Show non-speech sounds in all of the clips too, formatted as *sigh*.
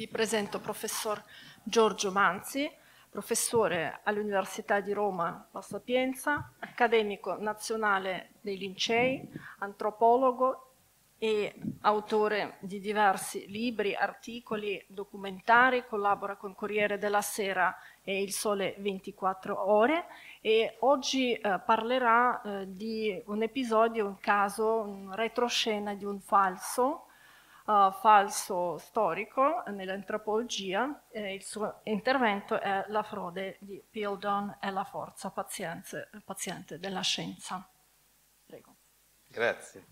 Vi presento professor Giorgio Manzi, professore all'Università di Roma La Sapienza, accademico nazionale dei Lincei, antropologo e autore di diversi libri, articoli, documentari, collabora con Corriere della Sera e Il Sole 24 Ore e oggi eh, parlerà eh, di un episodio, un caso, un retroscena di un falso, uh, falso storico nell'antropologia. Eh, il suo intervento è La frode di Pildon e la forza paziente, paziente della scienza. Prego. Grazie.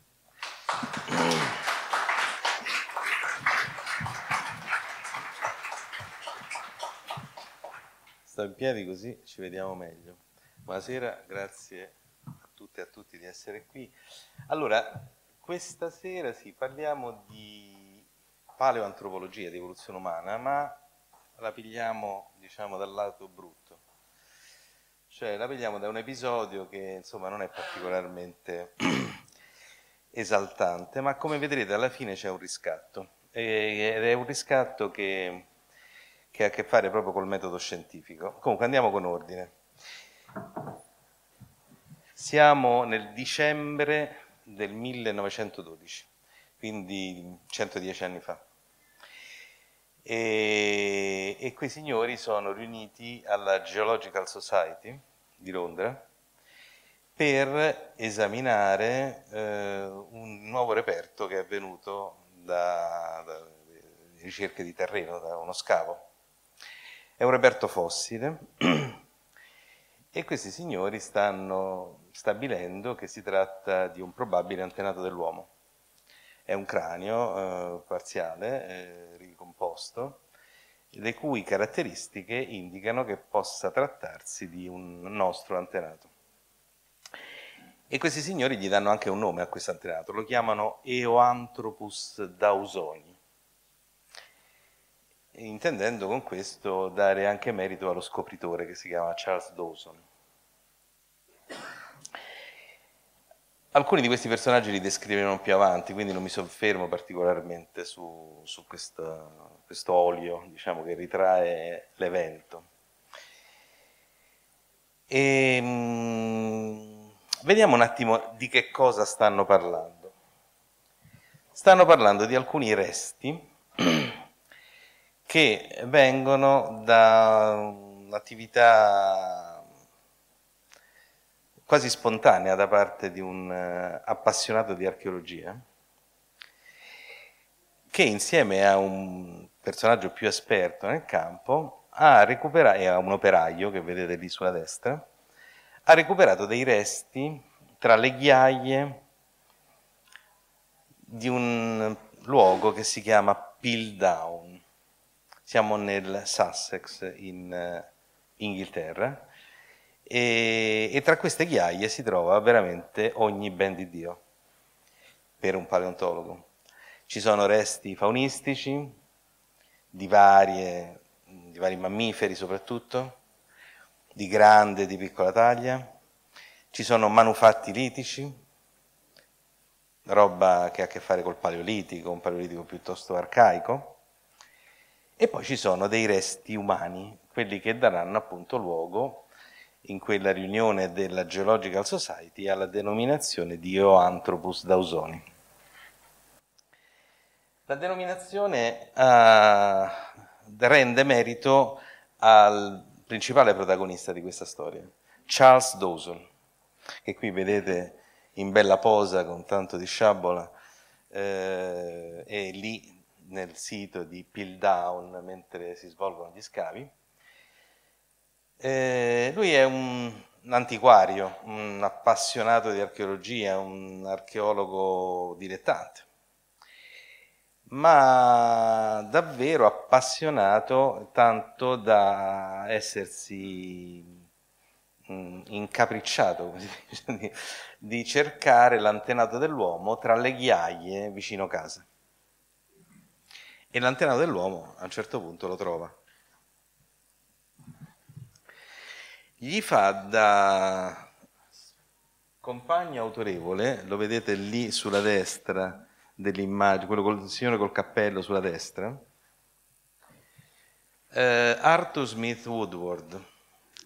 Sto in piedi così ci vediamo meglio. Buonasera, grazie a tutte e a tutti di essere qui. Allora, questa sera sì, parliamo di paleoantropologia, di evoluzione umana, ma la pigliamo, diciamo, dal lato brutto. Cioè, la pigliamo da un episodio che, insomma, non è particolarmente *clears throat* esaltante, ma come vedrete alla fine c'è un riscatto ed è un riscatto che, che ha a che fare proprio col metodo scientifico. Comunque andiamo con ordine. Siamo nel dicembre del 1912, quindi 110 anni fa. E, e quei signori sono riuniti alla Geological Society di Londra per esaminare eh, un nuovo reperto che è avvenuto da, da, ricerche di terreno, da uno scavo. È un reperto fossile *clears throat* e questi signori stanno stabilendo che si tratta di un probabile antenato dell'uomo. È un cranio eh, parziale, eh, ricomposto, le cui caratteristiche indicano che possa trattarsi di un nostro antenato. E questi signori gli danno anche un nome a questo antenato, lo chiamano Eoanthropus dausoni, intendendo con questo dare anche merito allo scopritore che si chiama Charles Dawson. Alcuni di questi personaggi li descrivono più avanti, quindi non mi soffermo particolarmente su, su questo, questo olio diciamo, che ritrae l'evento. E, ehm, Vediamo un attimo di che cosa stanno parlando. Stanno parlando di alcuni resti *clears throat* che vengono da un'attività quasi spontanea da parte di un eh, appassionato di archeologia che insieme a un personaggio più esperto nel campo ha recuperato, e a un operaio che vedete lì sulla destra, ha recuperato dei resti tra le ghiaie di un luogo che si chiama Pildown. Siamo nel Sussex in uh, Inghilterra e, e, tra queste ghiaie si trova veramente ogni ben di Dio per un paleontologo. Ci sono resti faunistici di, varie, di vari mammiferi soprattutto, di grande e di piccola taglia, ci sono manufatti litici, roba che ha a che fare col paleolitico, un paleolitico piuttosto arcaico, e poi ci sono dei resti umani, quelli che daranno appunto luogo in quella riunione della Geological Society alla denominazione di Eoanthropus dausoni. La denominazione uh, rende merito al principale protagonista di questa storia, Charles Dawson, che qui vedete in bella posa con tanto di sciabola, eh, è lì nel sito di Pildown mentre si svolgono gli scavi. Eh, lui è un, un antiquario, un appassionato di archeologia, un archeologo dilettante ma davvero appassionato tanto da essersi mm, incapricciato di, di cercare l'antenato dell'uomo tra le ghiaie vicino casa. E l'antenato dell'uomo a un certo punto lo trova. Gli fa da compagno autorevole, lo vedete lì sulla destra, dell'immagine, quello col signore col cappello sulla destra, eh, Arthur Smith Woodward,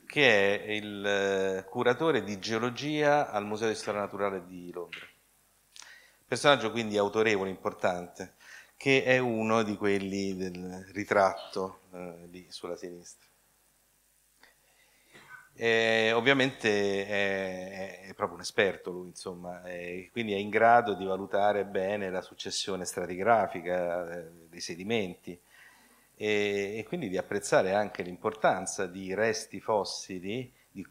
che è il eh, curatore di geologia al Museo di Storia Naturale di Londra. Personaggio quindi autorevole, importante, che è uno di quelli del ritratto eh, lì sulla sinistra. E ovviamente è, è, proprio un esperto lui, insomma, quindi è in grado di valutare bene la successione stratigrafica eh, dei sedimenti e, e, quindi di apprezzare anche l'importanza di resti fossili di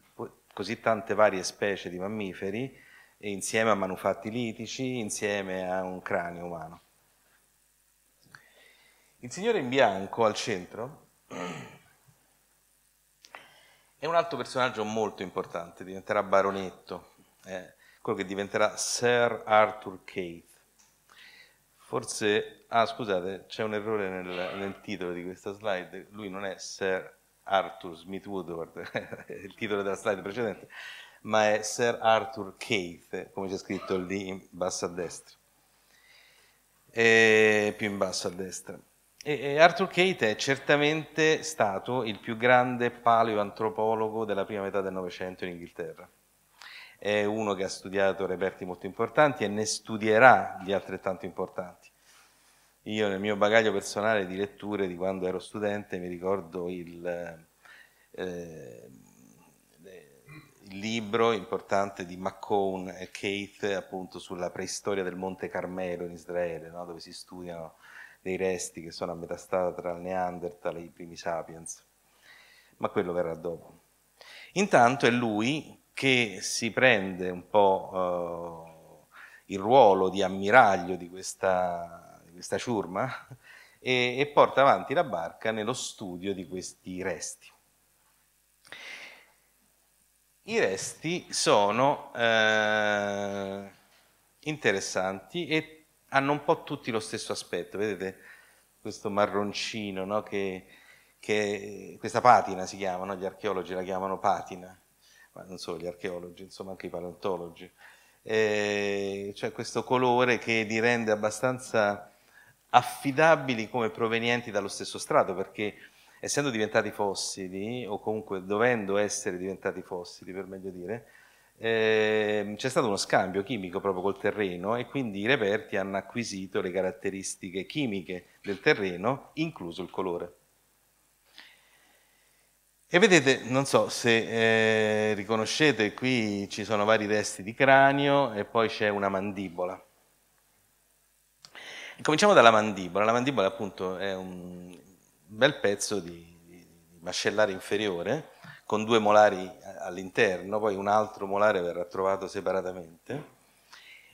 così tante varie specie di mammiferi insieme a manufatti litici, insieme a un cranio umano. Il signore in bianco al centro *clears throat* è un altro personaggio molto importante, diventerà baronetto, eh, quello che diventerà Sir Arthur Keith. Forse, ah scusate, c'è un errore nel, nel titolo di questa slide, lui non è Sir Arthur Smith Woodward, *laughs* il titolo della slide precedente, ma è Sir Arthur Keith, come c'è scritto lì in basso a destra, e più in basso a destra. E Arthur Kate è certamente stato il più grande paleoantropologo della prima metà del Novecento in Inghilterra. È uno che ha studiato reperti molto importanti e ne studierà di altrettanto importanti. Io nel mio bagaglio personale di letture di quando ero studente mi ricordo il, eh, il libro importante di McCone e Keith appunto sulla preistoria del Monte Carmelo in Israele, no? dove si studiano dei resti che sono a metà strada tra il Neanderthal e i primi sapiens, ma quello verrà dopo. Intanto è lui che si prende un po' uh, il ruolo di ammiraglio di questa, di questa ciurma e, e porta avanti la barca nello studio di questi resti. I resti sono eh, interessanti e hanno un po' tutti lo stesso aspetto, vedete questo marroncino, no? che, che, questa patina si chiama, no? gli archeologi la chiamano patina, ma non solo gli archeologi, insomma anche i paleontologi, e cioè questo colore che li rende abbastanza affidabili come provenienti dallo stesso strato, perché essendo diventati fossili, o comunque dovendo essere diventati fossili per meglio dire, eh, c'è stato uno scambio chimico proprio col terreno e quindi i reperti hanno acquisito le caratteristiche chimiche del terreno, incluso il colore. E vedete, non so se eh, riconoscete, qui ci sono vari resti di cranio e poi c'è una mandibola. Cominciamo dalla mandibola. La mandibola appunto è un bel pezzo di, di mascellare inferiore con due molari all'interno, poi un altro molare verrà trovato separatamente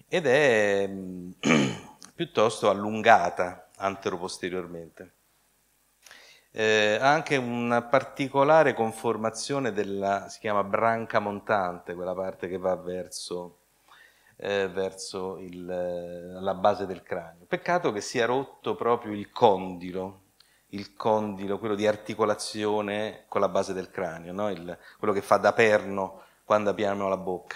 ed è *clears throat* piuttosto allungata anteroposteriormente. Eh, ha anche una particolare conformazione della, si chiama branca montante, quella parte che va verso, eh, verso il, la base del cranio. Peccato che sia rotto proprio il condilo, il condilo, quello di articolazione con la base del cranio, no? il, quello che fa da perno quando apriamo la bocca.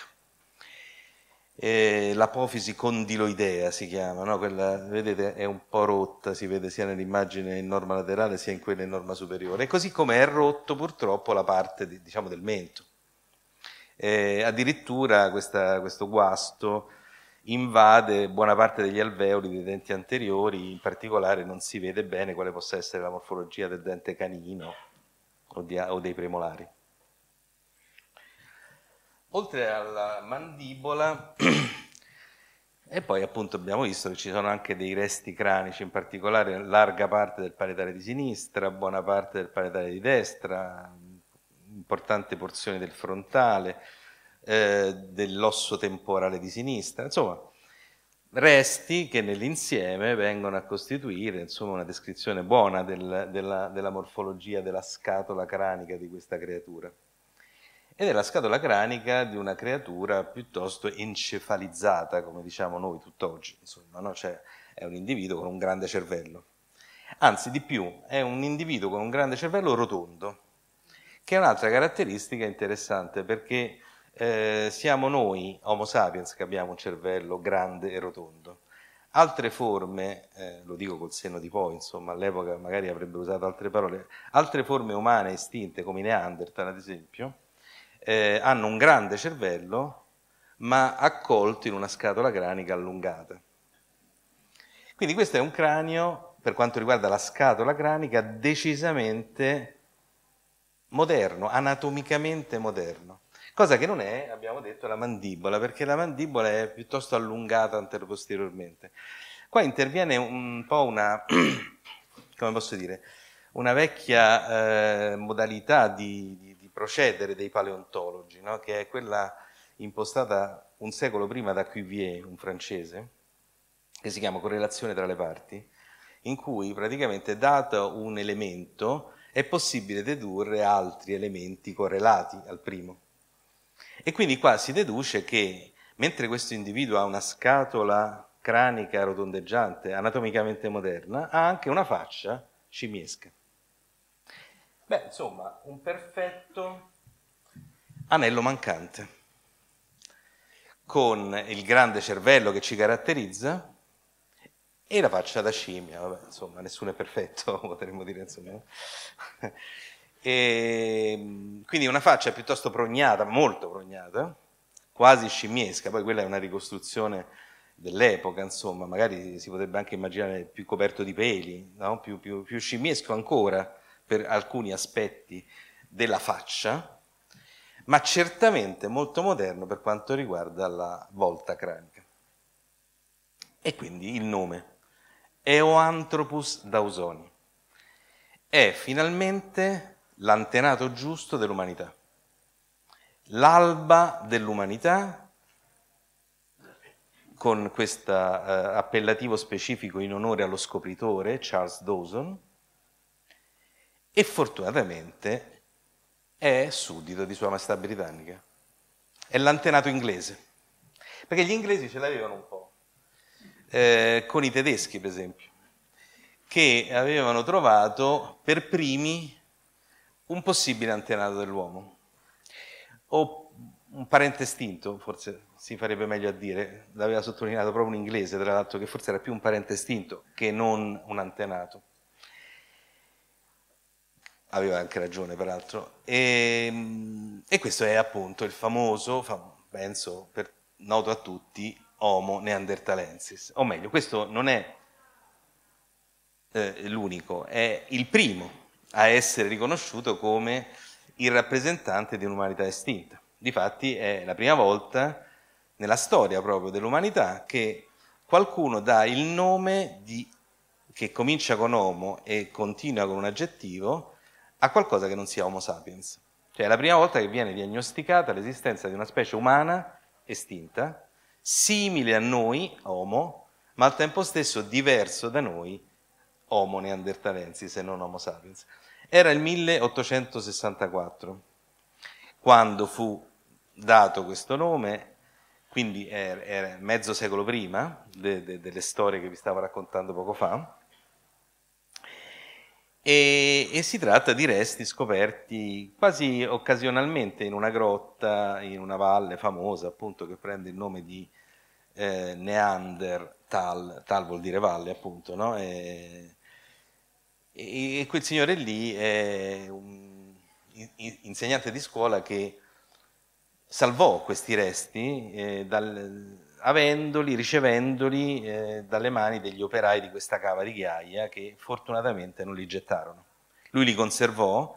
E l'apofisi condiloidea si chiama, no? quella, vedete è un po' rotta, si vede sia nell'immagine in norma laterale sia in quella in norma superiore, così come è rotto purtroppo la parte diciamo, del mento. E addirittura questa, questo guasto invade buona parte degli alveoli dei denti anteriori, in particolare non si vede bene quale possa essere la morfologia del dente canino o, di, o dei premolari. Oltre alla mandibola, *clears throat* e poi appunto abbiamo visto che ci sono anche dei resti cranici, in particolare larga parte del paletare di sinistra, buona parte del paletare di destra, importanti porzioni del frontale, eh, dell'osso temporale di sinistra, insomma resti che nell'insieme vengono a costituire insomma, una descrizione buona del, della, della morfologia della scatola cranica di questa creatura ed è la scatola cranica di una creatura piuttosto encefalizzata, come diciamo noi tutt'oggi, insomma, no? cioè è un individuo con un grande cervello. Anzi, di più, è un individuo con un grande cervello rotondo, che è un'altra caratteristica interessante perché eh, siamo noi, Homo sapiens, che abbiamo un cervello grande e rotondo. Altre forme, eh, lo dico col senno di poi, insomma, all'epoca magari avrebbero usato altre parole, altre forme umane estinte, come i Neanderthal ad esempio, eh, hanno un grande cervello, ma accolto in una scatola cranica allungata. Quindi questo è un cranio, per quanto riguarda la scatola cranica, decisamente moderno, anatomicamente moderno. Cosa che non è, abbiamo detto, la mandibola, perché la mandibola è piuttosto allungata anteroposteriormente. Qua interviene un po' una, *clears throat* come posso dire, una vecchia eh, modalità di, di, di, procedere dei paleontologi, no? che è quella impostata un secolo prima da Cuvier, un francese, che si chiama correlazione tra le parti, in cui praticamente dato un elemento è possibile dedurre altri elementi correlati al primo. E quindi qua si deduce che mentre questo individuo ha una scatola cranica rotondeggiante, anatomicamente moderna, ha anche una faccia scimiesca. Beh, insomma, un perfetto anello mancante, con il grande cervello che ci caratterizza e la faccia da scimmia, vabbè, insomma, nessuno è perfetto, *laughs* potremmo dire, insomma. E, ehm, quindi una faccia piuttosto prognata, molto prognata, quasi scimmiesca, poi quella è una ricostruzione dell'epoca, insomma, magari si potrebbe anche immaginare più coperto di peli, no? più, più, più scimmiesco ancora per alcuni aspetti della faccia, ma certamente molto moderno per quanto riguarda la volta cranica. E quindi il nome, Eoanthropus dausoni, è finalmente l'antenato giusto dell'umanità, l'alba dell'umanità con questo eh, appellativo specifico in onore allo scopritore Charles Dawson e fortunatamente è suddito di Sua Maestà Britannica. È l'antenato inglese, perché gli inglesi ce l'avevano un po', eh, con i tedeschi per esempio, che avevano trovato per primi un possibile antenato dell'uomo o un parente estinto, forse si farebbe meglio a dire, l'aveva sottolineato proprio un inglese, tra l'altro, che forse era più un parente estinto che non un antenato. Aveva anche ragione, peraltro. E, e questo è appunto il famoso, penso, per, noto a tutti, Homo neanderthalensis. O meglio, questo non è eh, l'unico, è il primo a essere riconosciuto come il rappresentante di un'umanità estinta. Difatti è la prima volta nella storia proprio dell'umanità che qualcuno dà il nome di, che comincia con Homo e continua con un aggettivo a qualcosa che non sia Homo sapiens. Cioè è la prima volta che viene diagnosticata l'esistenza di una specie umana estinta, simile a noi, Homo, ma al tempo stesso diverso da noi, Homo neanderthalensis e non Homo sapiens. Era il 1864 quando fu dato questo nome, quindi era, era mezzo secolo prima de, de, delle storie che vi stavo raccontando poco fa, e, e, si tratta di resti scoperti quasi occasionalmente in una grotta, in una valle famosa, appunto, che prende il nome di eh, Neanderthal, tal vuol dire valle, appunto, no? E, e quel signore lì è un insegnante di scuola che salvò questi resti eh, dal, avendoli, ricevendoli eh, dalle mani degli operai di questa cava di ghiaia che fortunatamente non li gettarono. Lui li conservò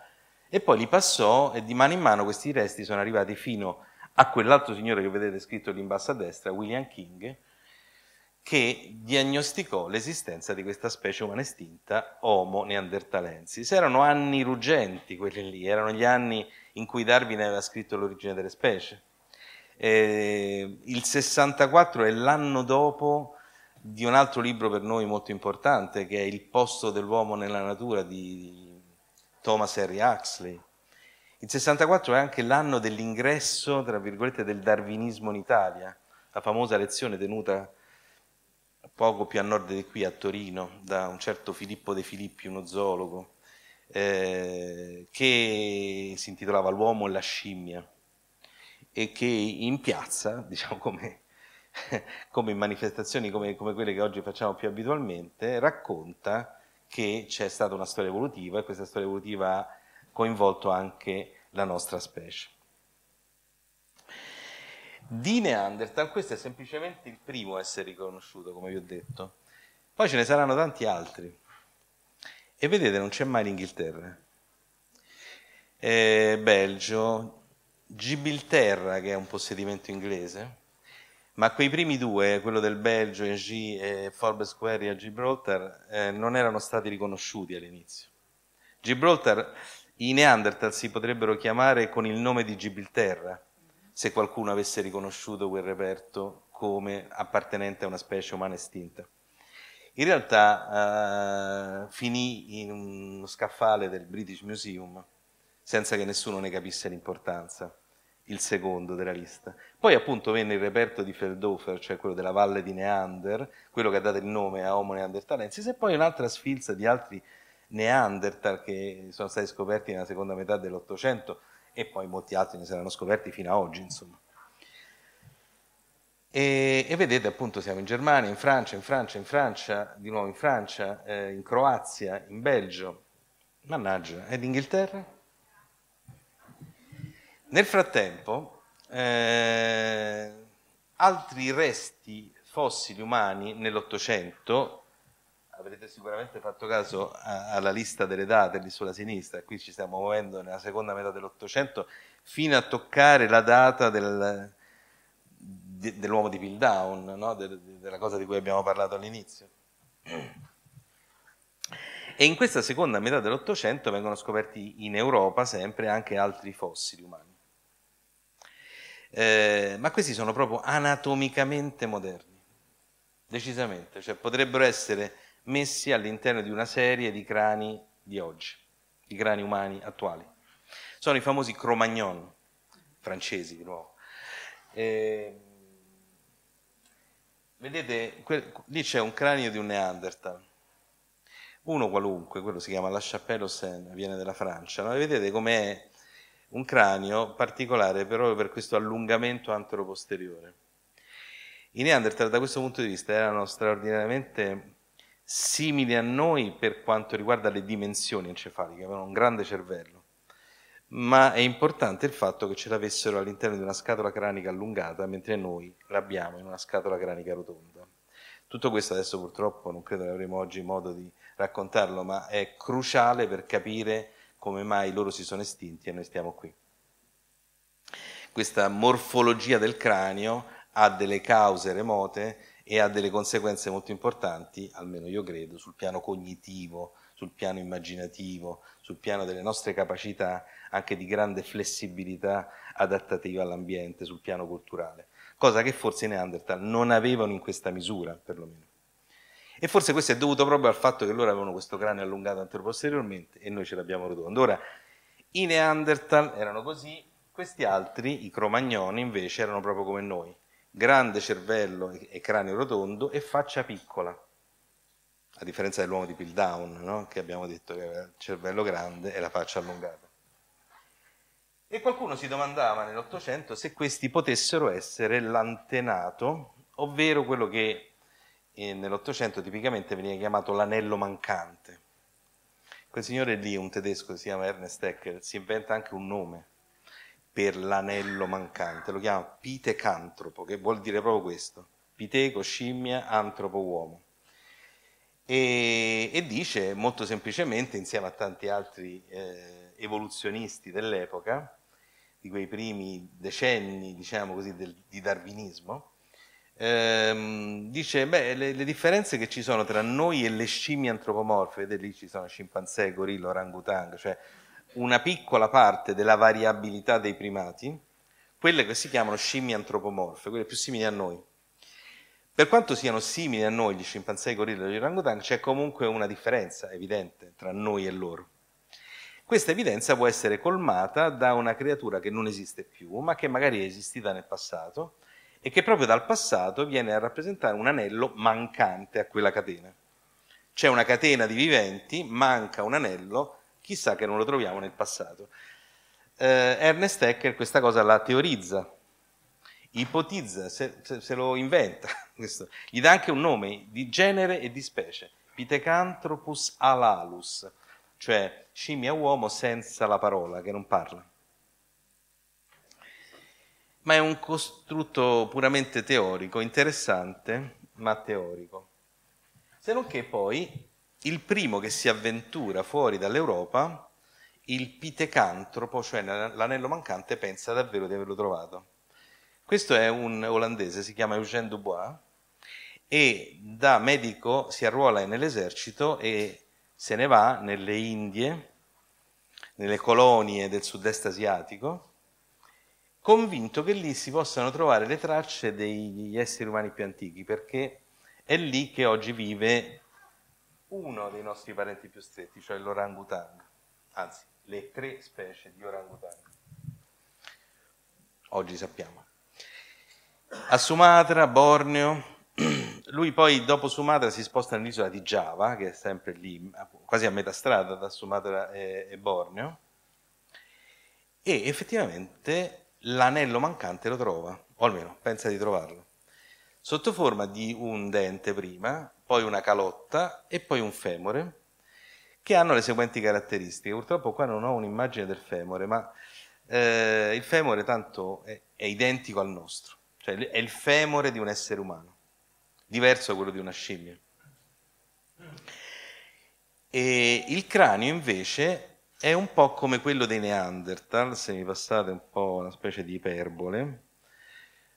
e poi li passò e di mano in mano questi resti sono arrivati fino a quell'altro signore che vedete scritto lì in basso a destra, William King, che diagnosticò l'esistenza di questa specie umana estinta, Homo neanderthalensis. Erano anni ruggenti quelli lì, erano gli anni in cui Darwin aveva scritto l'origine delle specie. Eh, il 64 è l'anno dopo di un altro libro per noi molto importante, che è Il posto dell'uomo nella natura di Thomas Henry Huxley. Il 64 è anche l'anno dell'ingresso, tra virgolette, del darwinismo in Italia, la famosa lezione tenuta poco più a nord di qui, a Torino, da un certo Filippo De Filippi, uno zoologo, eh, che si intitolava L'uomo e la scimmia e che in piazza, *laughs* diciamo come come in manifestazioni come, come, quelle che oggi facciamo più abitualmente, racconta che c'è stata una storia evolutiva e questa storia evolutiva ha coinvolto anche la nostra specie. Di Neanderthal, questo è semplicemente il primo a essere riconosciuto, come vi ho detto. Poi ce ne saranno tanti altri. E vedete, non c'è mai l'Inghilterra. Eh, Belgio, Gibilterra, che è un possedimento inglese, ma quei primi due, quello del Belgio, Engie e Forbes Square a Gibraltar, eh, non erano stati riconosciuti all'inizio. Gibraltar, i Neanderthal si potrebbero chiamare con il nome di Gibilterra, se qualcuno avesse riconosciuto quel reperto come appartenente a una specie umana estinta. In realtà eh, finì in uno scaffale del British Museum senza che nessuno ne capisse l'importanza, il secondo della lista. Poi appunto venne il reperto di Feldhofer, cioè quello della valle di Neander, quello che ha dato il nome a Homo neanderthalensis, e poi un'altra sfilza di altri Neanderthal che sono stati scoperti nella seconda metà dell'Ottocento e poi molti altri ne saranno scoperti fino ad oggi, insomma. E, e, vedete appunto siamo in Germania, in Francia, in Francia, in Francia, di nuovo in Francia, eh, in Croazia, in Belgio, mannaggia, ed Inghilterra? Nel frattempo, eh, altri resti fossili umani nell'Ottocento, avrete sicuramente fatto caso alla lista delle date lì sulla sinistra, qui ci stiamo muovendo nella seconda metà dell'Ottocento, fino a toccare la data del, dell'uomo di Pildown, no? De, della cosa di cui abbiamo parlato all'inizio. E in questa seconda metà dell'Ottocento vengono scoperti in Europa sempre anche altri fossili umani. Eh, ma questi sono proprio anatomicamente moderni, decisamente, cioè potrebbero essere messi all'interno di una serie di crani di oggi, di crani umani attuali. Sono i famosi Cro-Magnon, francesi di nuovo. Eh, Vedete, que- lì c'è un cranio di un Neanderthal, uno qualunque, quello si chiama La Chapelle aux Seine, viene dalla Francia, no? vedete com'è un cranio particolare proprio per questo allungamento anteroposteriore. I Neanderthal da questo punto di vista erano straordinariamente simili a noi per quanto riguarda le dimensioni encefaliche, avevano un grande cervello ma è importante il fatto che ce l'avessero all'interno di una scatola cranica allungata, mentre noi l'abbiamo in una scatola cranica rotonda. Tutto questo adesso purtroppo non credo che avremo oggi modo di raccontarlo, ma è cruciale per capire come mai loro si sono estinti e noi stiamo qui. Questa morfologia del cranio ha delle cause remote e ha delle conseguenze molto importanti, almeno io credo, sul piano cognitivo, sul piano immaginativo, sul piano delle nostre capacità anche di grande flessibilità adattativa all'ambiente sul piano culturale, cosa che forse i Neanderthal non avevano in questa misura, perlomeno. E forse questo è dovuto proprio al fatto che loro avevano questo cranio allungato anteroposteriormente e noi ce l'abbiamo rotondo. Ora, i Neanderthal erano così, questi altri, i Cromagnoni, invece erano proprio come noi, grande cervello e cranio rotondo e faccia piccola, a differenza dell'uomo di Piltdown, no? che abbiamo detto che aveva il cervello grande e la faccia allungata. E qualcuno si domandava nell'Ottocento se questi potessero essere l'antenato, ovvero quello che eh, nell'Ottocento tipicamente veniva chiamato l'anello mancante. Quel signore lì, un tedesco, si chiama Ernest Haeckel, si inventa anche un nome per l'anello mancante, lo chiama pitecantropo, che vuol dire proprio questo, piteco, scimmia, antropo, uomo. E, e dice molto semplicemente, insieme a tanti altri eh, evoluzionisti dell'epoca, di quei primi decenni, diciamo così, del, di darwinismo, ehm, dice, beh, le, le, differenze che ci sono tra noi e le scimmie antropomorfe, vedete lì ci sono scimpanzé, gorillo, orangutang, cioè una piccola parte della variabilità dei primati, quelle che si chiamano scimmie antropomorfe, quelle più simili a noi. Per quanto siano simili a noi gli scimpanzé, i gorillo e gli orangutang, c'è comunque una differenza evidente tra noi e loro. Questa evidenza può essere colmata da una creatura che non esiste più, ma che magari è esistita nel passato e che proprio dal passato viene a rappresentare un anello mancante a quella catena. C'è una catena di viventi, manca un anello, chissà che non lo troviamo nel passato. Eh, Ernest Haeckel questa cosa la teorizza ipotizza, se, se, se lo inventa, *laughs* questo, gli dà anche un nome di genere e di specie, Pithecanthropus alalus, cioè scimmia uomo senza la parola, che non parla. Ma è un costrutto puramente teorico, interessante, ma teorico. Se non che poi il primo che si avventura fuori dall'Europa, il pitecantropo, cioè l'anello mancante, pensa davvero di averlo trovato. Questo è un olandese, si chiama Eugène Dubois, e da medico si arruola nell'esercito e se ne va nelle Indie, nelle colonie del sud-est asiatico, convinto che lì si possano trovare le tracce degli esseri umani più antichi, perché è lì che oggi vive uno dei nostri parenti più stretti, cioè l'orangutang, anzi le tre specie di orangutang. Oggi sappiamo. A Sumatra, Borneo, *clears throat* lui poi dopo Sumatra si sposta nell'isola di Java, che è sempre lì, quasi a metà strada da Sumatra e Borneo, e effettivamente l'anello mancante lo trova, o almeno pensa di trovarlo, sotto forma di un dente prima, poi una calotta e poi un femore, che hanno le seguenti caratteristiche. Purtroppo qua non ho un'immagine del femore, ma eh, il femore tanto è, è identico al nostro, cioè è il femore di un essere umano diverso da quello di una scimmia. E il cranio invece è un po' come quello dei Neanderthal, se mi passate un po' una specie di iperbole,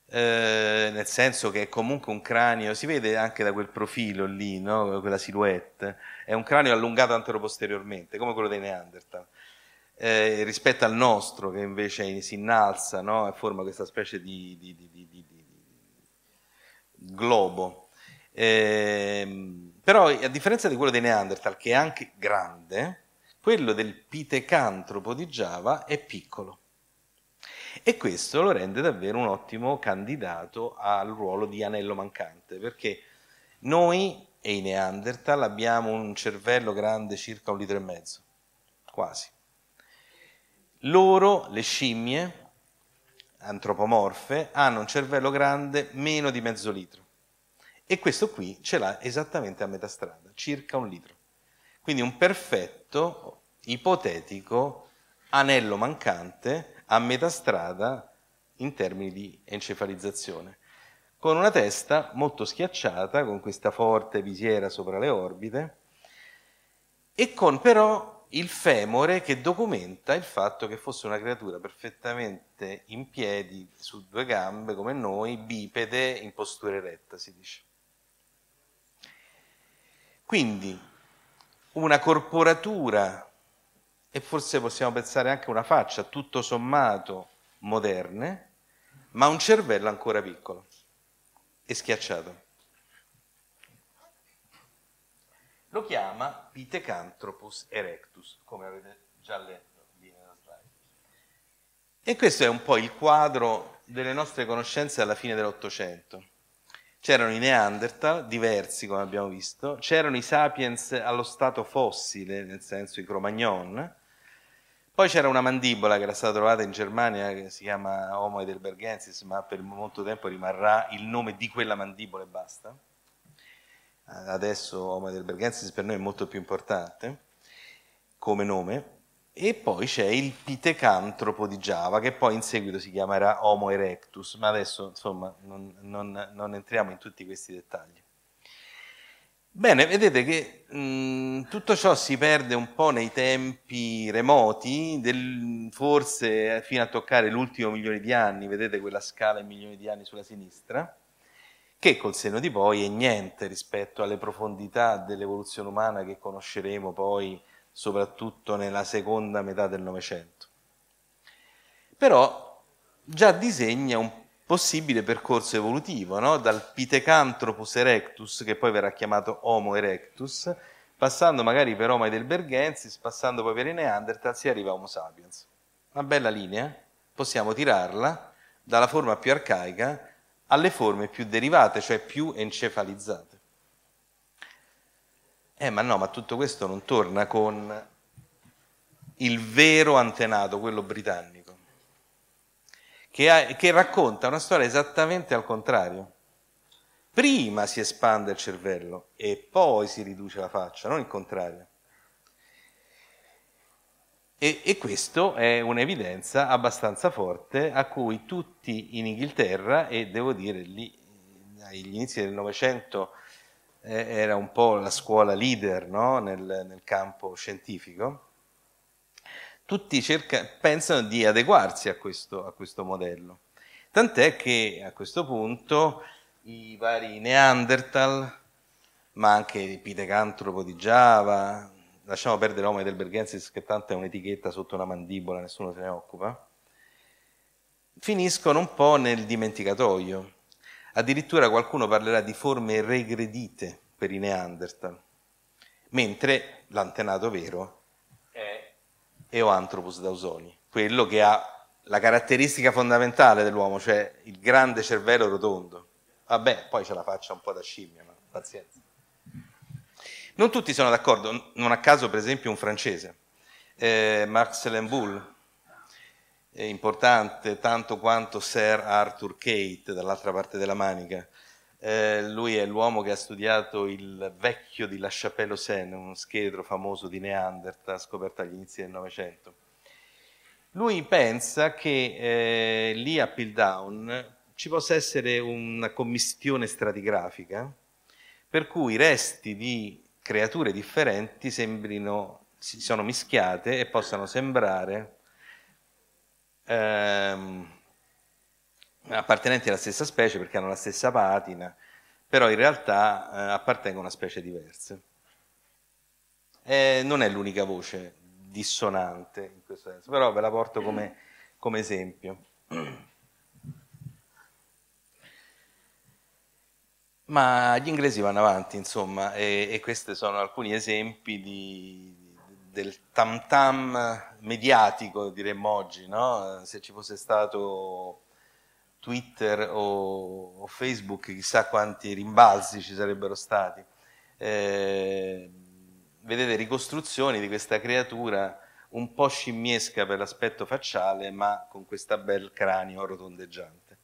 eh, nel senso che è comunque un cranio, si vede anche da quel profilo lì, no? quella silhouette, è un cranio allungato anteroposteriormente, come quello dei Neanderthal. Eh, rispetto al nostro che invece si innalza no? e forma questa specie di, di, di, di globo. Eh, però a differenza di quello dei Neanderthal, che è anche grande, quello del pitecantropo di Java è piccolo. E questo lo rende davvero un ottimo candidato al ruolo di anello mancante, perché noi e i Neanderthal abbiamo un cervello grande circa un litro e mezzo, quasi. Loro, le scimmie antropomorfe, hanno un cervello grande meno di mezzo litro. E questo qui ce l'ha esattamente a metà strada, circa un litro. Quindi un perfetto, ipotetico anello mancante a metà strada in termini di encefalizzazione, con una testa molto schiacciata, con questa forte visiera sopra le orbite, e con però il femore che documenta il fatto che fosse una creatura perfettamente in piedi, su due gambe come noi, bipede, in postura eretta, si dice. Quindi una corporatura e forse possiamo pensare anche una faccia tutto sommato moderne, ma un cervello ancora piccolo e schiacciato. Lo chiama Pithecanthropus erectus, come avete già letto lì nella slide. E questo è un po' il quadro delle nostre conoscenze alla fine dell'Ottocento. C'erano i Neanderthal, diversi come abbiamo visto, c'erano i sapiens allo stato fossile, nel senso i Cro-Magnon, poi c'era una mandibola che era stata trovata in Germania che si chiama Homo heidelbergensis, ma per molto tempo rimarrà il nome di quella mandibola e basta. Adesso Homo heidelbergensis per noi è molto più importante come nome, e poi c'è il pitecantropo di Java, che poi in seguito si chiamerà Homo erectus, ma adesso insomma non, non, non entriamo in tutti questi dettagli. Bene, vedete che mh, tutto ciò si perde un po' nei tempi remoti, del, forse fino a toccare l'ultimo milione di anni, vedete quella scala in milioni di anni sulla sinistra, che col seno di poi è niente rispetto alle profondità dell'evoluzione umana che conosceremo poi soprattutto nella seconda metà del Novecento. Però già disegna un possibile percorso evolutivo, no? dal Pithecanthropus erectus, che poi verrà chiamato Homo erectus, passando magari per Homo heidelbergensis, passando poi per i Neanderthal, si arriva a Homo sapiens. Una bella linea, possiamo tirarla dalla forma più arcaica alle forme più derivate, cioè più encefalizzate. Eh, ma no, ma tutto questo non torna con il vero antenato, quello britannico, che, ha, che racconta una storia esattamente al contrario. Prima si espande il cervello e poi si riduce la faccia, non il contrario. E, e questo è un'evidenza abbastanza forte a cui tutti in Inghilterra, e devo dire lì agli inizi del Novecento eh, era un po' la scuola leader no? nel, nel, campo scientifico, tutti cerca, pensano di adeguarsi a questo, a questo modello. Tant'è che a questo punto i vari Neanderthal, ma anche il Pitecantropo di Java, lasciamo perdere l'Homo heidelbergensis che tanto è un'etichetta sotto una mandibola, nessuno se ne occupa, finiscono un po' nel dimenticatoio. Addirittura qualcuno parlerà di forme regredite per i Neanderthal, mentre l'antenato vero Eoanthropus dausoni, quello che ha la caratteristica fondamentale dell'uomo, cioè il grande cervello rotondo. Vabbè, poi ce la faccia un po' da scimmia, ma pazienza. Non tutti sono d'accordo, non a caso per esempio un francese, eh, Marc Selenboul, è importante tanto quanto Sir Arthur Kate dall'altra parte della manica. Eh, lui è l'uomo che ha studiato il vecchio di La Chapelle-aux-Seine, un scheletro famoso di Neanderthal scoperto agli inizi del Novecento. Lui pensa che eh, lì a Piltdown ci possa essere una commistione stratigrafica per cui i resti di creature differenti sembrino, si sono mischiate e possano sembrare ehm, appartenenti alla stessa specie perché hanno la stessa patina, però in realtà eh, appartengono a specie diverse. E non è l'unica voce dissonante in questo senso, però ve la porto come, come esempio. Ma gli inglesi vanno avanti, insomma, e, e questi sono alcuni esempi di, del tam tam mediatico, diremmo oggi, no? se ci fosse stato Twitter o, o, Facebook, chissà quanti rimbalzi ci sarebbero stati. Eh, vedete ricostruzioni di questa creatura un po' scimmiesca per l'aspetto facciale, ma con questo bel cranio rotondeggiante.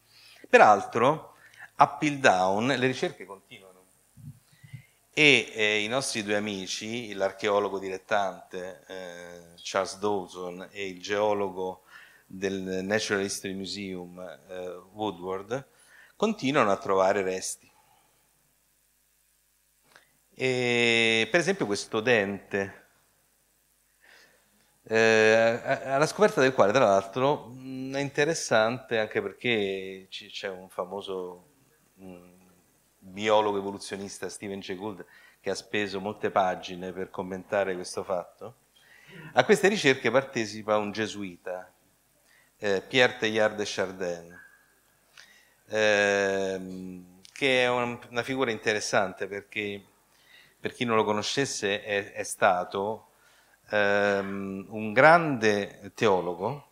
Peraltro, a Piltdown le ricerche continuano e eh, i nostri due amici, l'archeologo dilettante eh, Charles Dawson e il geologo del Natural History Museum eh, Woodward, continuano a trovare resti. E, per esempio questo dente, eh, alla scoperta del quale tra l'altro è interessante anche perché c'è un famoso... Mh, biologo evoluzionista Steven Jay Gould, che ha speso molte pagine per commentare questo fatto, a queste ricerche partecipa un gesuita, eh, Pierre Teilhard de Chardin, eh, che è una figura interessante perché, per chi non lo conoscesse, è, è stato ehm, un grande teologo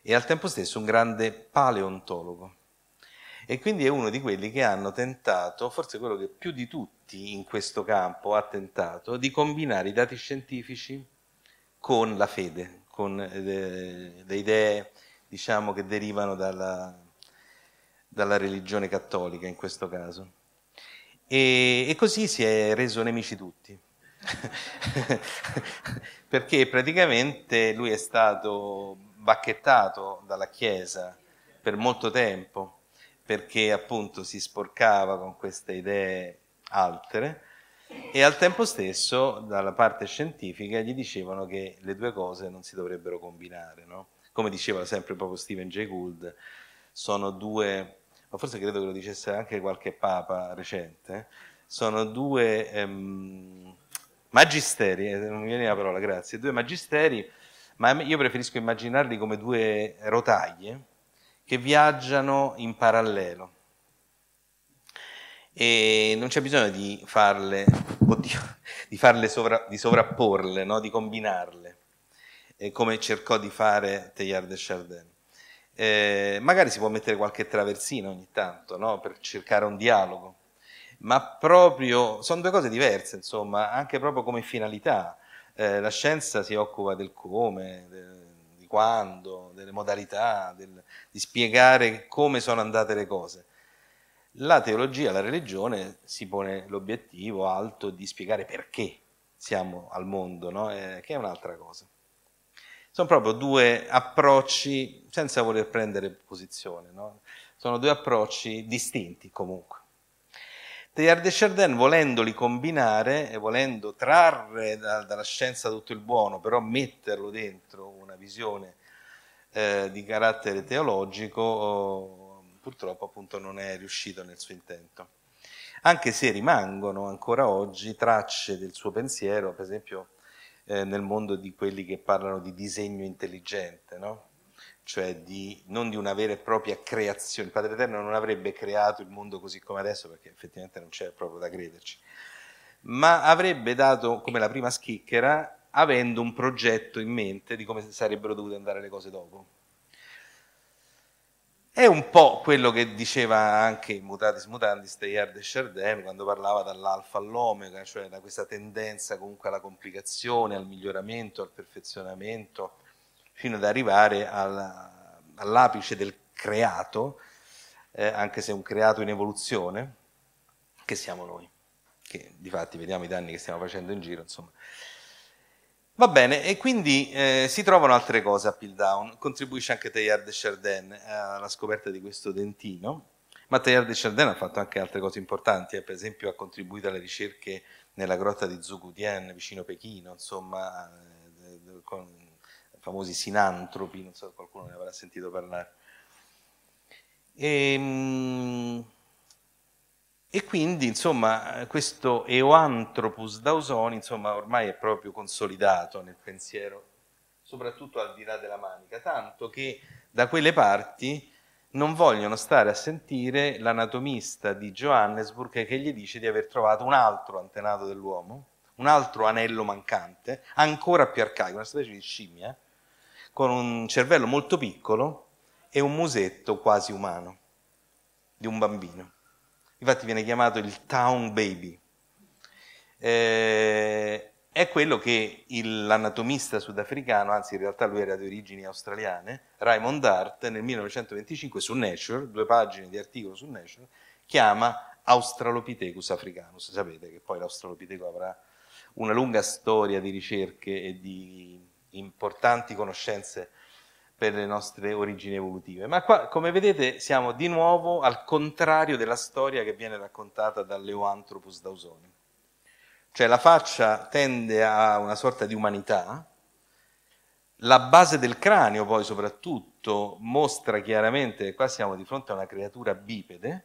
e al tempo stesso un grande paleontologo. E quindi è uno di quelli che hanno tentato, forse quello che più di tutti in questo campo ha tentato, di combinare i dati scientifici con la fede, con le, le idee diciamo, che derivano dalla, dalla, religione cattolica in questo caso. E, e così si è reso nemici tutti. *laughs* Perché praticamente lui è stato bacchettato dalla Chiesa per molto tempo perché appunto si sporcava con queste idee altere e al tempo stesso dalla parte scientifica gli dicevano che le due cose non si dovrebbero combinare, no? come diceva sempre proprio Stephen Jay Gould, sono due, ma forse credo che lo dicesse anche qualche papa recente, sono due ehm, magisteri, eh, non mi viene la parola, grazie, due magisteri, ma io preferisco immaginarli come due rotaglie che viaggiano in parallelo. E non c'è bisogno di farle, oddio, di, farle sovra, di sovrapporle, no? di combinarle, eh, come cercò di fare Teilhard de Chardin. Eh, magari si può mettere qualche traversina ogni tanto no? per cercare un dialogo, ma proprio sono due cose diverse, insomma, anche proprio come finalità. Eh, la scienza si occupa del come, de, quando, delle modalità, del, di spiegare come sono andate le cose. La teologia, la religione si pone l'obiettivo alto di spiegare perché siamo al mondo, no? eh, che è un'altra cosa. Sono proprio due approcci, senza voler prendere posizione, no? sono due approcci distinti comunque. Teilhard de Chardin, volendoli combinare e volendo trarre da, dalla scienza tutto il buono, però metterlo dentro una visione eh, di carattere teologico, purtroppo appunto non è riuscito nel suo intento. Anche se rimangono ancora oggi tracce del suo pensiero, per esempio eh, nel mondo di quelli che parlano di disegno intelligente, no? cioè di, non di una vera e propria creazione. Il Padre Eterno non avrebbe creato il mondo così come adesso, perché effettivamente non c'è proprio da crederci, ma avrebbe dato come la prima schicchera avendo un progetto in mente di come sarebbero dovute andare le cose dopo. È un po' quello che diceva anche Mutatis Mutandis Teilhard de Chardin quando parlava dall'alfa all'omega, cioè da questa tendenza comunque alla complicazione, al miglioramento, al perfezionamento, fino ad arrivare alla, all'apice del creato, eh, anche se un creato in evoluzione, che siamo noi, che di fatti vediamo i danni che stiamo facendo in giro, insomma. Va bene, e quindi eh, si trovano altre cose a Piltdown. Contribuisce anche Teilhard de Chardin eh, alla scoperta di questo dentino, ma Teilhard de Chardin ha fatto anche altre cose importanti, eh, per esempio ha contribuito alle ricerche nella grotta di Zugudien, vicino Pechino, insomma, eh, con i famosi sinantropi, non so se qualcuno ne avrà sentito parlare. E, ehm, e quindi, insomma, questo Eoanthropus Dausoni, insomma, ormai è proprio consolidato nel pensiero, soprattutto al di là della manica, tanto che da quelle parti non vogliono stare a sentire l'anatomista di Johannesburg che gli dice di aver trovato un altro antenato dell'uomo, un altro anello mancante, ancora più arcaico, una specie di scimmia, con un cervello molto piccolo e un musetto quasi umano, di un bambino infatti viene chiamato il town baby. Eh, è quello che il, l'anatomista sudafricano, anzi in realtà lui era di origini australiane, Raymond Dart, nel 1925 su Nature, due pagine di articolo su Nature, chiama Australopithecus africanus. Sapete che poi l'Australopiteco avrà una lunga storia di ricerche e di importanti conoscenze per le nostre origini evolutive. Ma qua, come vedete, siamo di nuovo al contrario della storia che viene raccontata dall'Eoanthropus dausoni. Cioè la faccia tende a una sorta di umanità, la base del cranio poi soprattutto mostra chiaramente che qua siamo di fronte a una creatura bipede,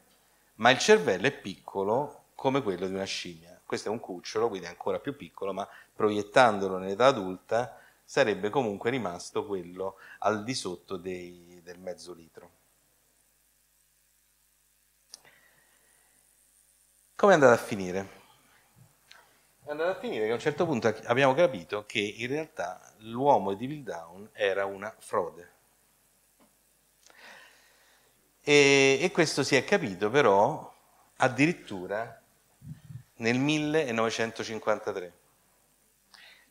ma il cervello è piccolo come quello di una scimmia. Questo è un cucciolo, quindi è ancora più piccolo, ma proiettandolo nell'età adulta sarebbe comunque rimasto quello al di sotto dei, del mezzo litro. Come è andata a finire? È andata a finire che a un certo punto abbiamo capito che in realtà l'uomo di Piltdown era una frode. E, e questo si è capito però addirittura nel 1953.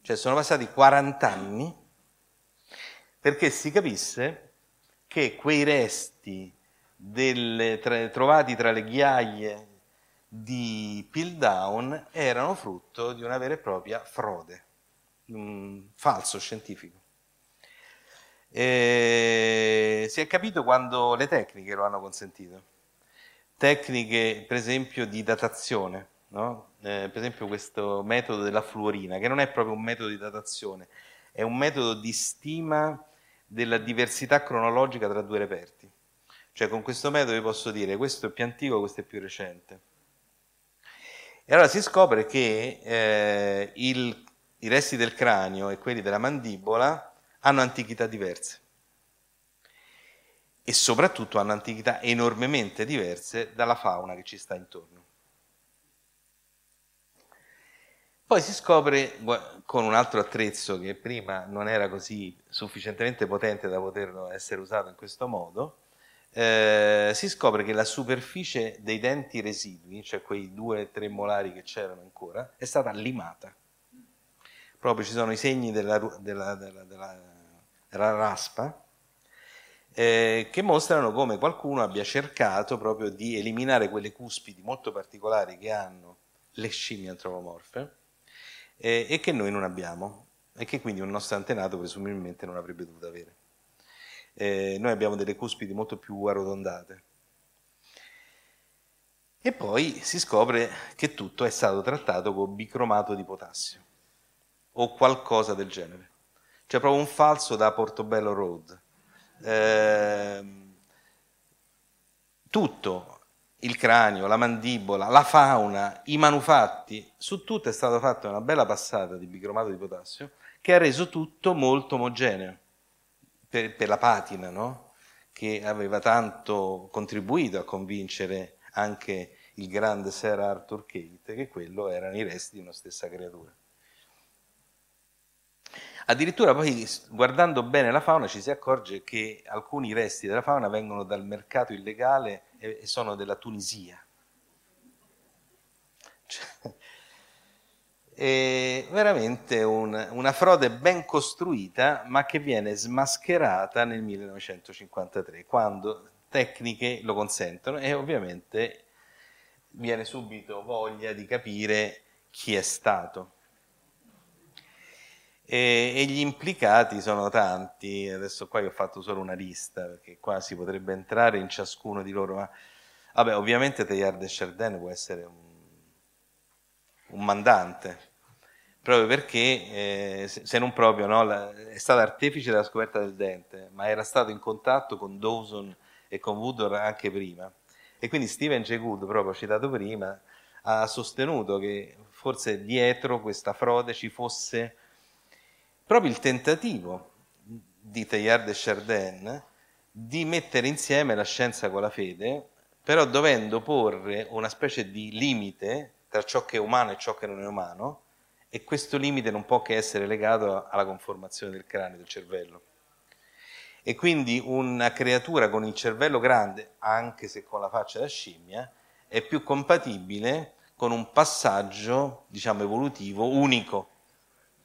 Cioè sono passati 40 anni perché si capisse che quei resti delle, tra, trovati tra le ghiaie di Piltdown erano frutto di una vera e propria frode, un falso scientifico. E si è capito quando le tecniche lo hanno consentito. Tecniche, per esempio, di datazione no? eh, per esempio questo metodo della fluorina, che non è proprio un metodo di datazione, è un metodo di stima della diversità cronologica tra due reperti. Cioè con questo metodo vi posso dire questo è più antico, questo è più recente. E allora si scopre che eh, il, i resti del cranio e quelli della mandibola hanno antichità diverse e soprattutto hanno antichità enormemente diverse dalla fauna che ci sta intorno. Poi si scopre con un altro attrezzo che prima non era così sufficientemente potente da poter essere usato in questo modo, eh, si scopre che la superficie dei denti residui, cioè quei due o tre molari che c'erano ancora, è stata limata. Proprio ci sono i segni della, della, della, della raspa, eh, che mostrano come qualcuno abbia cercato proprio di eliminare quelle cuspidi molto particolari che hanno le scimmie antropomorfe eh, e che noi non abbiamo e che quindi un nostro antenato presumibilmente non avrebbe dovuto avere. Eh, noi abbiamo delle cuspidi molto più arrotondate. E poi si scopre che tutto è stato trattato con bicromato di potassio o qualcosa del genere. Cioè proprio un falso da Portobello Road eh, tutto, il cranio, la mandibola, la fauna, i manufatti, su tutto è stata fatta una bella passata di bicromato di potassio che ha reso tutto molto omogeneo per, per la patina, no? che aveva tanto contribuito a convincere anche il grande Sir Arthur Kate che quello erano i resti di una stessa creatura. Addirittura poi guardando bene la fauna ci si accorge che alcuni resti della fauna vengono dal mercato illegale e sono della Tunisia. Cioè, è veramente un, una frode ben costruita ma che viene smascherata nel 1953 quando tecniche lo consentono e ovviamente viene subito voglia di capire chi è stato e, e, gli implicati sono tanti, adesso qua io ho fatto solo una lista, perché qua si potrebbe entrare in ciascuno di loro, ma vabbè, ovviamente Teilhard de Chardin può essere un, un mandante, proprio perché, eh, se non proprio, no, la, è stato artefice della scoperta del dente, ma era stato in contatto con Dawson e con Woodward anche prima. E quindi Steven Jay Gould, proprio citato prima, ha sostenuto che forse dietro questa frode ci fosse proprio il tentativo di Teilhard de Chardin di mettere insieme la scienza con la fede, però dovendo porre una specie di limite tra ciò che è umano e ciò che non è umano, e questo limite non può che essere legato alla conformazione del cranio, del cervello. E quindi una creatura con il cervello grande, anche se con la faccia da scimmia, è più compatibile con un passaggio, diciamo, evolutivo unico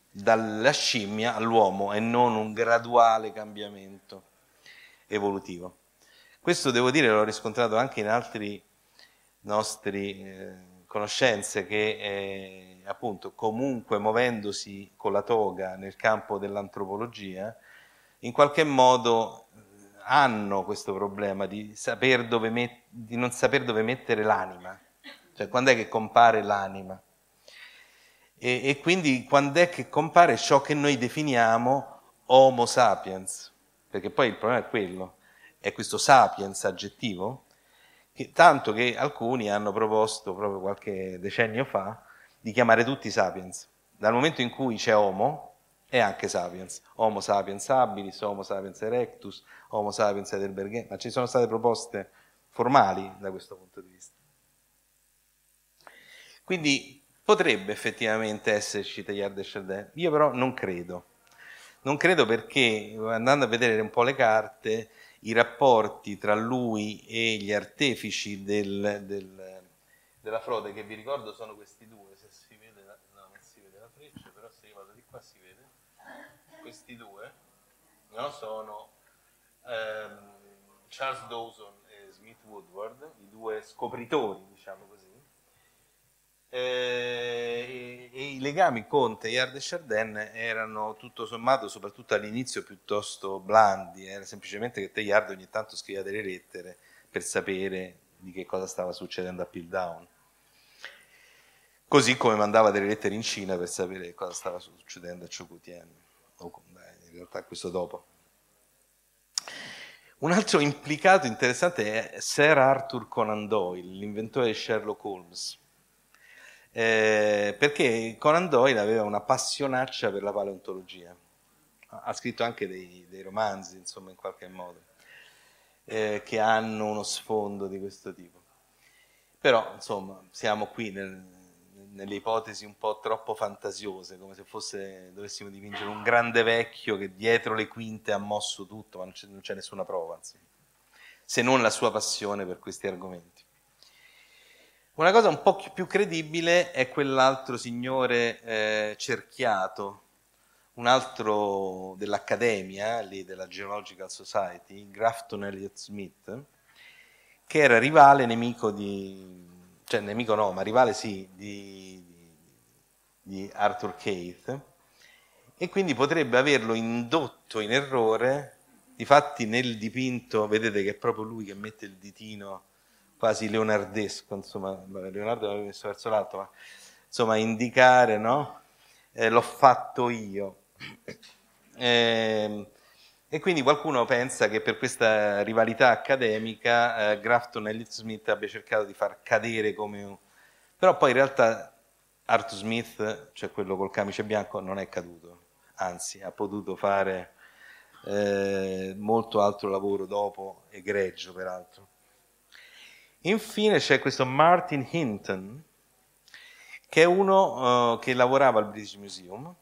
dalla scimmia all'uomo e non un graduale cambiamento evolutivo. Questo devo dire l'ho riscontrato anche in altri nostri eh, conoscenze che eh, appunto comunque muovendosi con la toga nel campo dell'antropologia in qualche modo eh, hanno questo problema di, met- di non saper dove mettere l'anima, cioè quando è che compare l'anima e, e quindi quando è che compare ciò che noi definiamo Homo sapiens? Perché poi il problema è quello, è questo sapiens aggettivo, che, tanto che alcuni hanno proposto proprio qualche decennio fa di chiamare tutti sapiens. Dal momento in cui c'è Homo, è anche sapiens. Homo sapiens habilis, Homo sapiens erectus, Homo sapiens heidelbergensis, ma ci sono state proposte formali da questo punto di vista. Quindi Potrebbe effettivamente esserci Teilhard de Chardin, io però non credo. Non credo perché, andando a vedere un po' le carte, i rapporti tra lui e gli artefici del, del, della frode, che vi ricordo sono questi due, se si vede, la, no, non si vede la freccia, però se io vado di qua si vede, questi due no, sono um, Charles Dawson e Smith Woodward, i due scopritori, diciamo così, eh, e, i legami con Teilhard e Chardin erano tutto sommato, soprattutto all'inizio, piuttosto blandi, era semplicemente che Teilhard ogni tanto scriveva delle lettere per sapere di che cosa stava succedendo a Piltdown. Così come mandava delle lettere in Cina per sapere cosa stava succedendo a Chokutien, o in realtà questo dopo. Un altro implicato interessante è Sir Arthur Conan Doyle, l'inventore di Sherlock Holmes eh, perché Conan Doyle aveva una passionaccia per la paleontologia, ha scritto anche dei, dei romanzi, insomma, in qualche modo, eh, che hanno uno sfondo di questo tipo. Però, insomma, siamo qui nel, nelle ipotesi un po' troppo fantasiose, come se fosse, dovessimo dipingere un grande vecchio che dietro le quinte ha mosso tutto, ma non c'è, non c'è nessuna prova, insomma, se non la sua passione per questi argomenti. Una cosa un po' più credibile è quell'altro signore eh, cerchiato, un altro dell'Accademia, lì della Geological Society, Grafton Elliott Smith, che era rivale nemico di, cioè nemico no, ma rivale sì, di, di Arthur Keith, e quindi potrebbe averlo indotto in errore, difatti nel dipinto vedete che è proprio lui che mette il ditino quasi leonardesco, insomma, Leonardo l'aveva messo verso l'alto, ma insomma indicare, no? Eh, l'ho fatto io. Eh, e quindi qualcuno pensa che per questa rivalità accademica eh, Grafton e Elliot Smith abbia cercato di far cadere come un... Però poi in realtà Arthur Smith, cioè quello col camice bianco, non è caduto, anzi ha potuto fare eh, molto altro lavoro dopo, egregio peraltro. Infine c'è questo Martin Hinton, che è uno uh, che lavorava al British Museum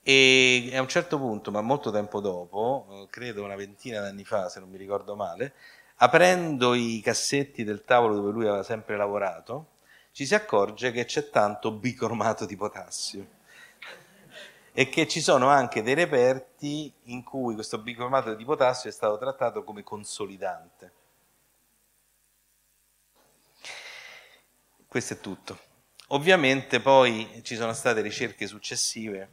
e a un certo punto, ma molto tempo dopo, uh, credo una ventina d'anni fa, se non mi ricordo male, aprendo i cassetti del tavolo dove lui aveva sempre lavorato, ci si accorge che c'è tanto bicromato di potassio e che ci sono anche dei reperti in cui questo bicromato di potassio è stato trattato come consolidante. Questo è tutto. Ovviamente poi ci sono state ricerche successive,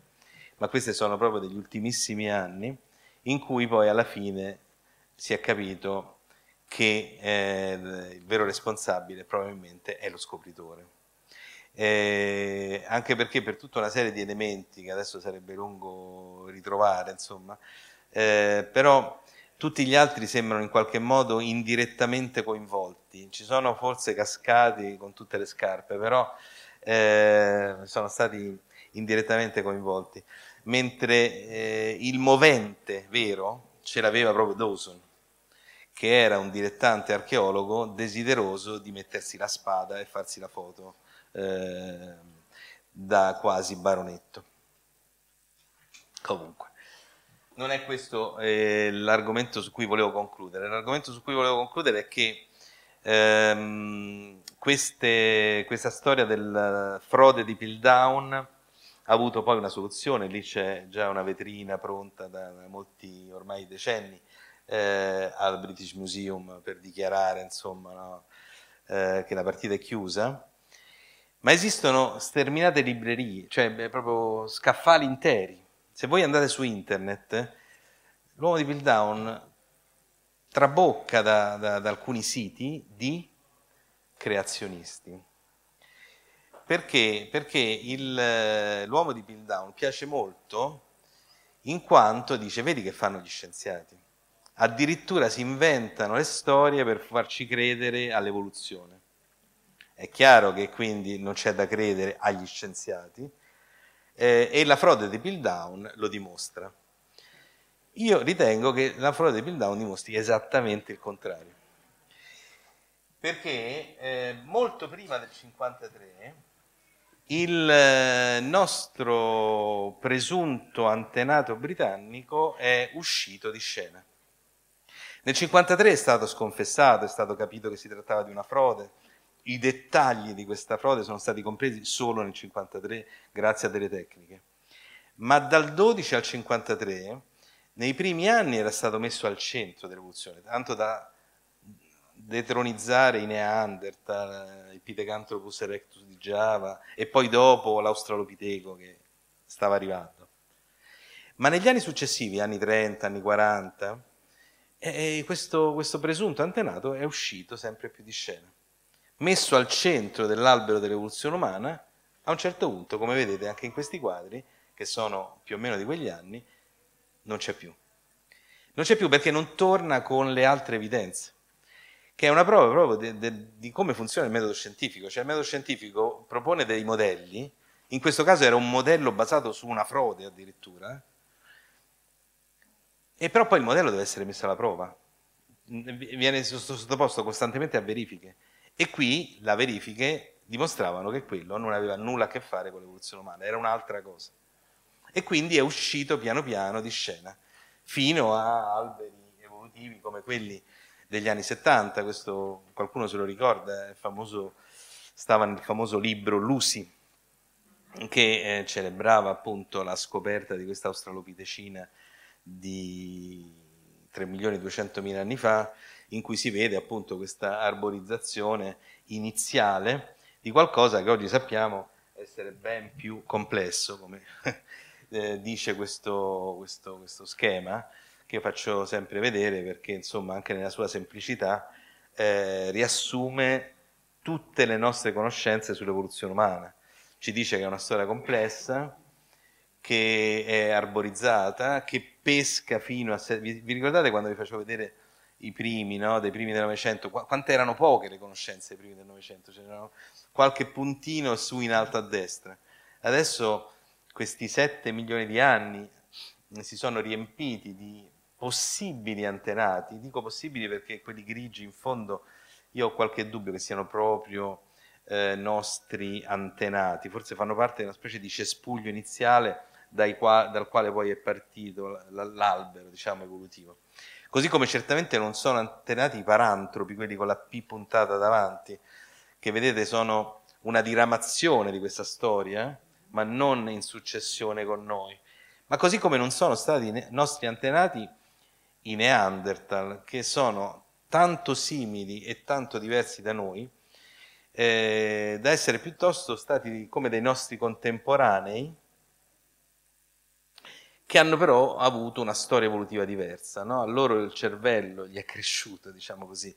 ma queste sono proprio degli ultimissimi anni, in cui poi alla fine si è capito che eh, il vero responsabile probabilmente è lo scopritore. Eh, anche perché per tutta una serie di elementi che adesso sarebbe lungo ritrovare, insomma, eh, però tutti gli altri sembrano in qualche modo indirettamente coinvolti. Ci sono forse cascati con tutte le scarpe, però eh, sono stati indirettamente coinvolti. Mentre eh, il movente vero ce l'aveva proprio Dawson, che era un dilettante archeologo desideroso di mettersi la spada e farsi la foto eh, da quasi baronetto. Comunque non è questo eh, l'argomento su cui volevo concludere. L'argomento su cui volevo concludere è che ehm, queste, questa storia del frode di Pildown ha avuto poi una soluzione, lì c'è già una vetrina pronta da, da molti ormai decenni eh, al British Museum per dichiarare insomma, no, eh, che la partita è chiusa, ma esistono sterminate librerie, cioè beh, proprio scaffali interi se voi andate su internet, l'uomo di Piltdown trabocca da, da, da alcuni siti di creazionisti. Perché? Perché il, l'uomo di Piltdown piace molto in quanto dice, vedi che fanno gli scienziati. Addirittura si inventano le storie per farci credere all'evoluzione. È chiaro che quindi non c'è da credere agli scienziati, eh, e la frode di Piltdown lo dimostra. Io ritengo che la frode di Piltdown dimostri esattamente il contrario. Perché eh, molto prima del 53 il eh, nostro presunto antenato britannico è uscito di scena. Nel 53 è stato sconfessato, è stato capito che si trattava di una frode, i dettagli di questa frode sono stati compresi solo nel 1953 grazie a delle tecniche. Ma dal 12 al 1953, nei primi anni era stato messo al centro dell'evoluzione, tanto da detronizzare i Neanderthal, il Pithecanthropus erectus di Java e poi dopo l'Australopiteco che stava arrivando. Ma negli anni successivi, anni 30, anni 40, eh, questo, questo presunto antenato è uscito sempre più di scena messo al centro dell'albero dell'evoluzione umana, a un certo punto, come vedete anche in questi quadri, che sono più o meno di quegli anni, non c'è più. Non c'è più perché non torna con le altre evidenze, che è una prova proprio di, di, di come funziona il metodo scientifico. Cioè il metodo scientifico propone dei modelli, in questo caso era un modello basato su una frode addirittura, e però poi il modello deve essere messo alla prova, viene sottoposto costantemente a verifiche. E qui le verifiche dimostravano che quello non aveva nulla a che fare con l'evoluzione umana, era un'altra cosa. E quindi è uscito piano piano di scena, fino a alberi evolutivi come quelli degli anni 70, questo qualcuno se lo ricorda, famoso, stava nel famoso libro Lucy che eh, celebrava appunto la scoperta di questa australopitecina di 3 milioni e 200 mila anni fa, in cui si vede appunto questa arborizzazione iniziale di qualcosa che oggi sappiamo essere ben più complesso, come *laughs* eh, dice questo, questo, questo, schema, che faccio sempre vedere perché insomma anche nella sua semplicità eh, riassume tutte le nostre conoscenze sull'evoluzione umana. Ci dice che è una storia complessa, che è arborizzata, che pesca fino a... Vi, ricordate quando vi facevo vedere i primi, no? dei primi del Novecento, quante erano poche le conoscenze dei primi del Novecento, c'erano qualche puntino su in alto a destra. Adesso questi 7 milioni di anni si sono riempiti di possibili antenati, dico possibili perché quelli grigi in fondo io ho qualche dubbio che siano proprio eh, nostri antenati, forse fanno parte di una specie di cespuglio iniziale qua, dal quale poi è partito l'albero diciamo, evolutivo. Così come certamente non sono antenati i parantropi, quelli con la P puntata davanti, che vedete sono una diramazione di questa storia, ma non in successione con noi. Ma così come non sono stati i nostri antenati i Neanderthal, che sono tanto simili e tanto diversi da noi, eh, da essere piuttosto stati come dei nostri contemporanei, che hanno però avuto una storia evolutiva diversa. No? A loro il cervello gli è cresciuto, diciamo così,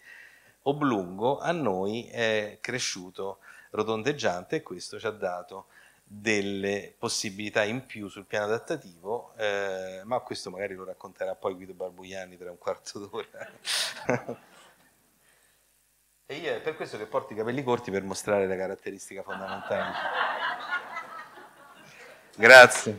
oblungo, a noi è cresciuto rotondeggiante e questo ci ha dato delle possibilità in più sul piano adattativo, eh, ma questo magari lo racconterà poi Guido Barbuiani tra un quarto d'ora. e io è per questo che porto i capelli corti per mostrare la caratteristica fondamentale. *laughs* Grazie.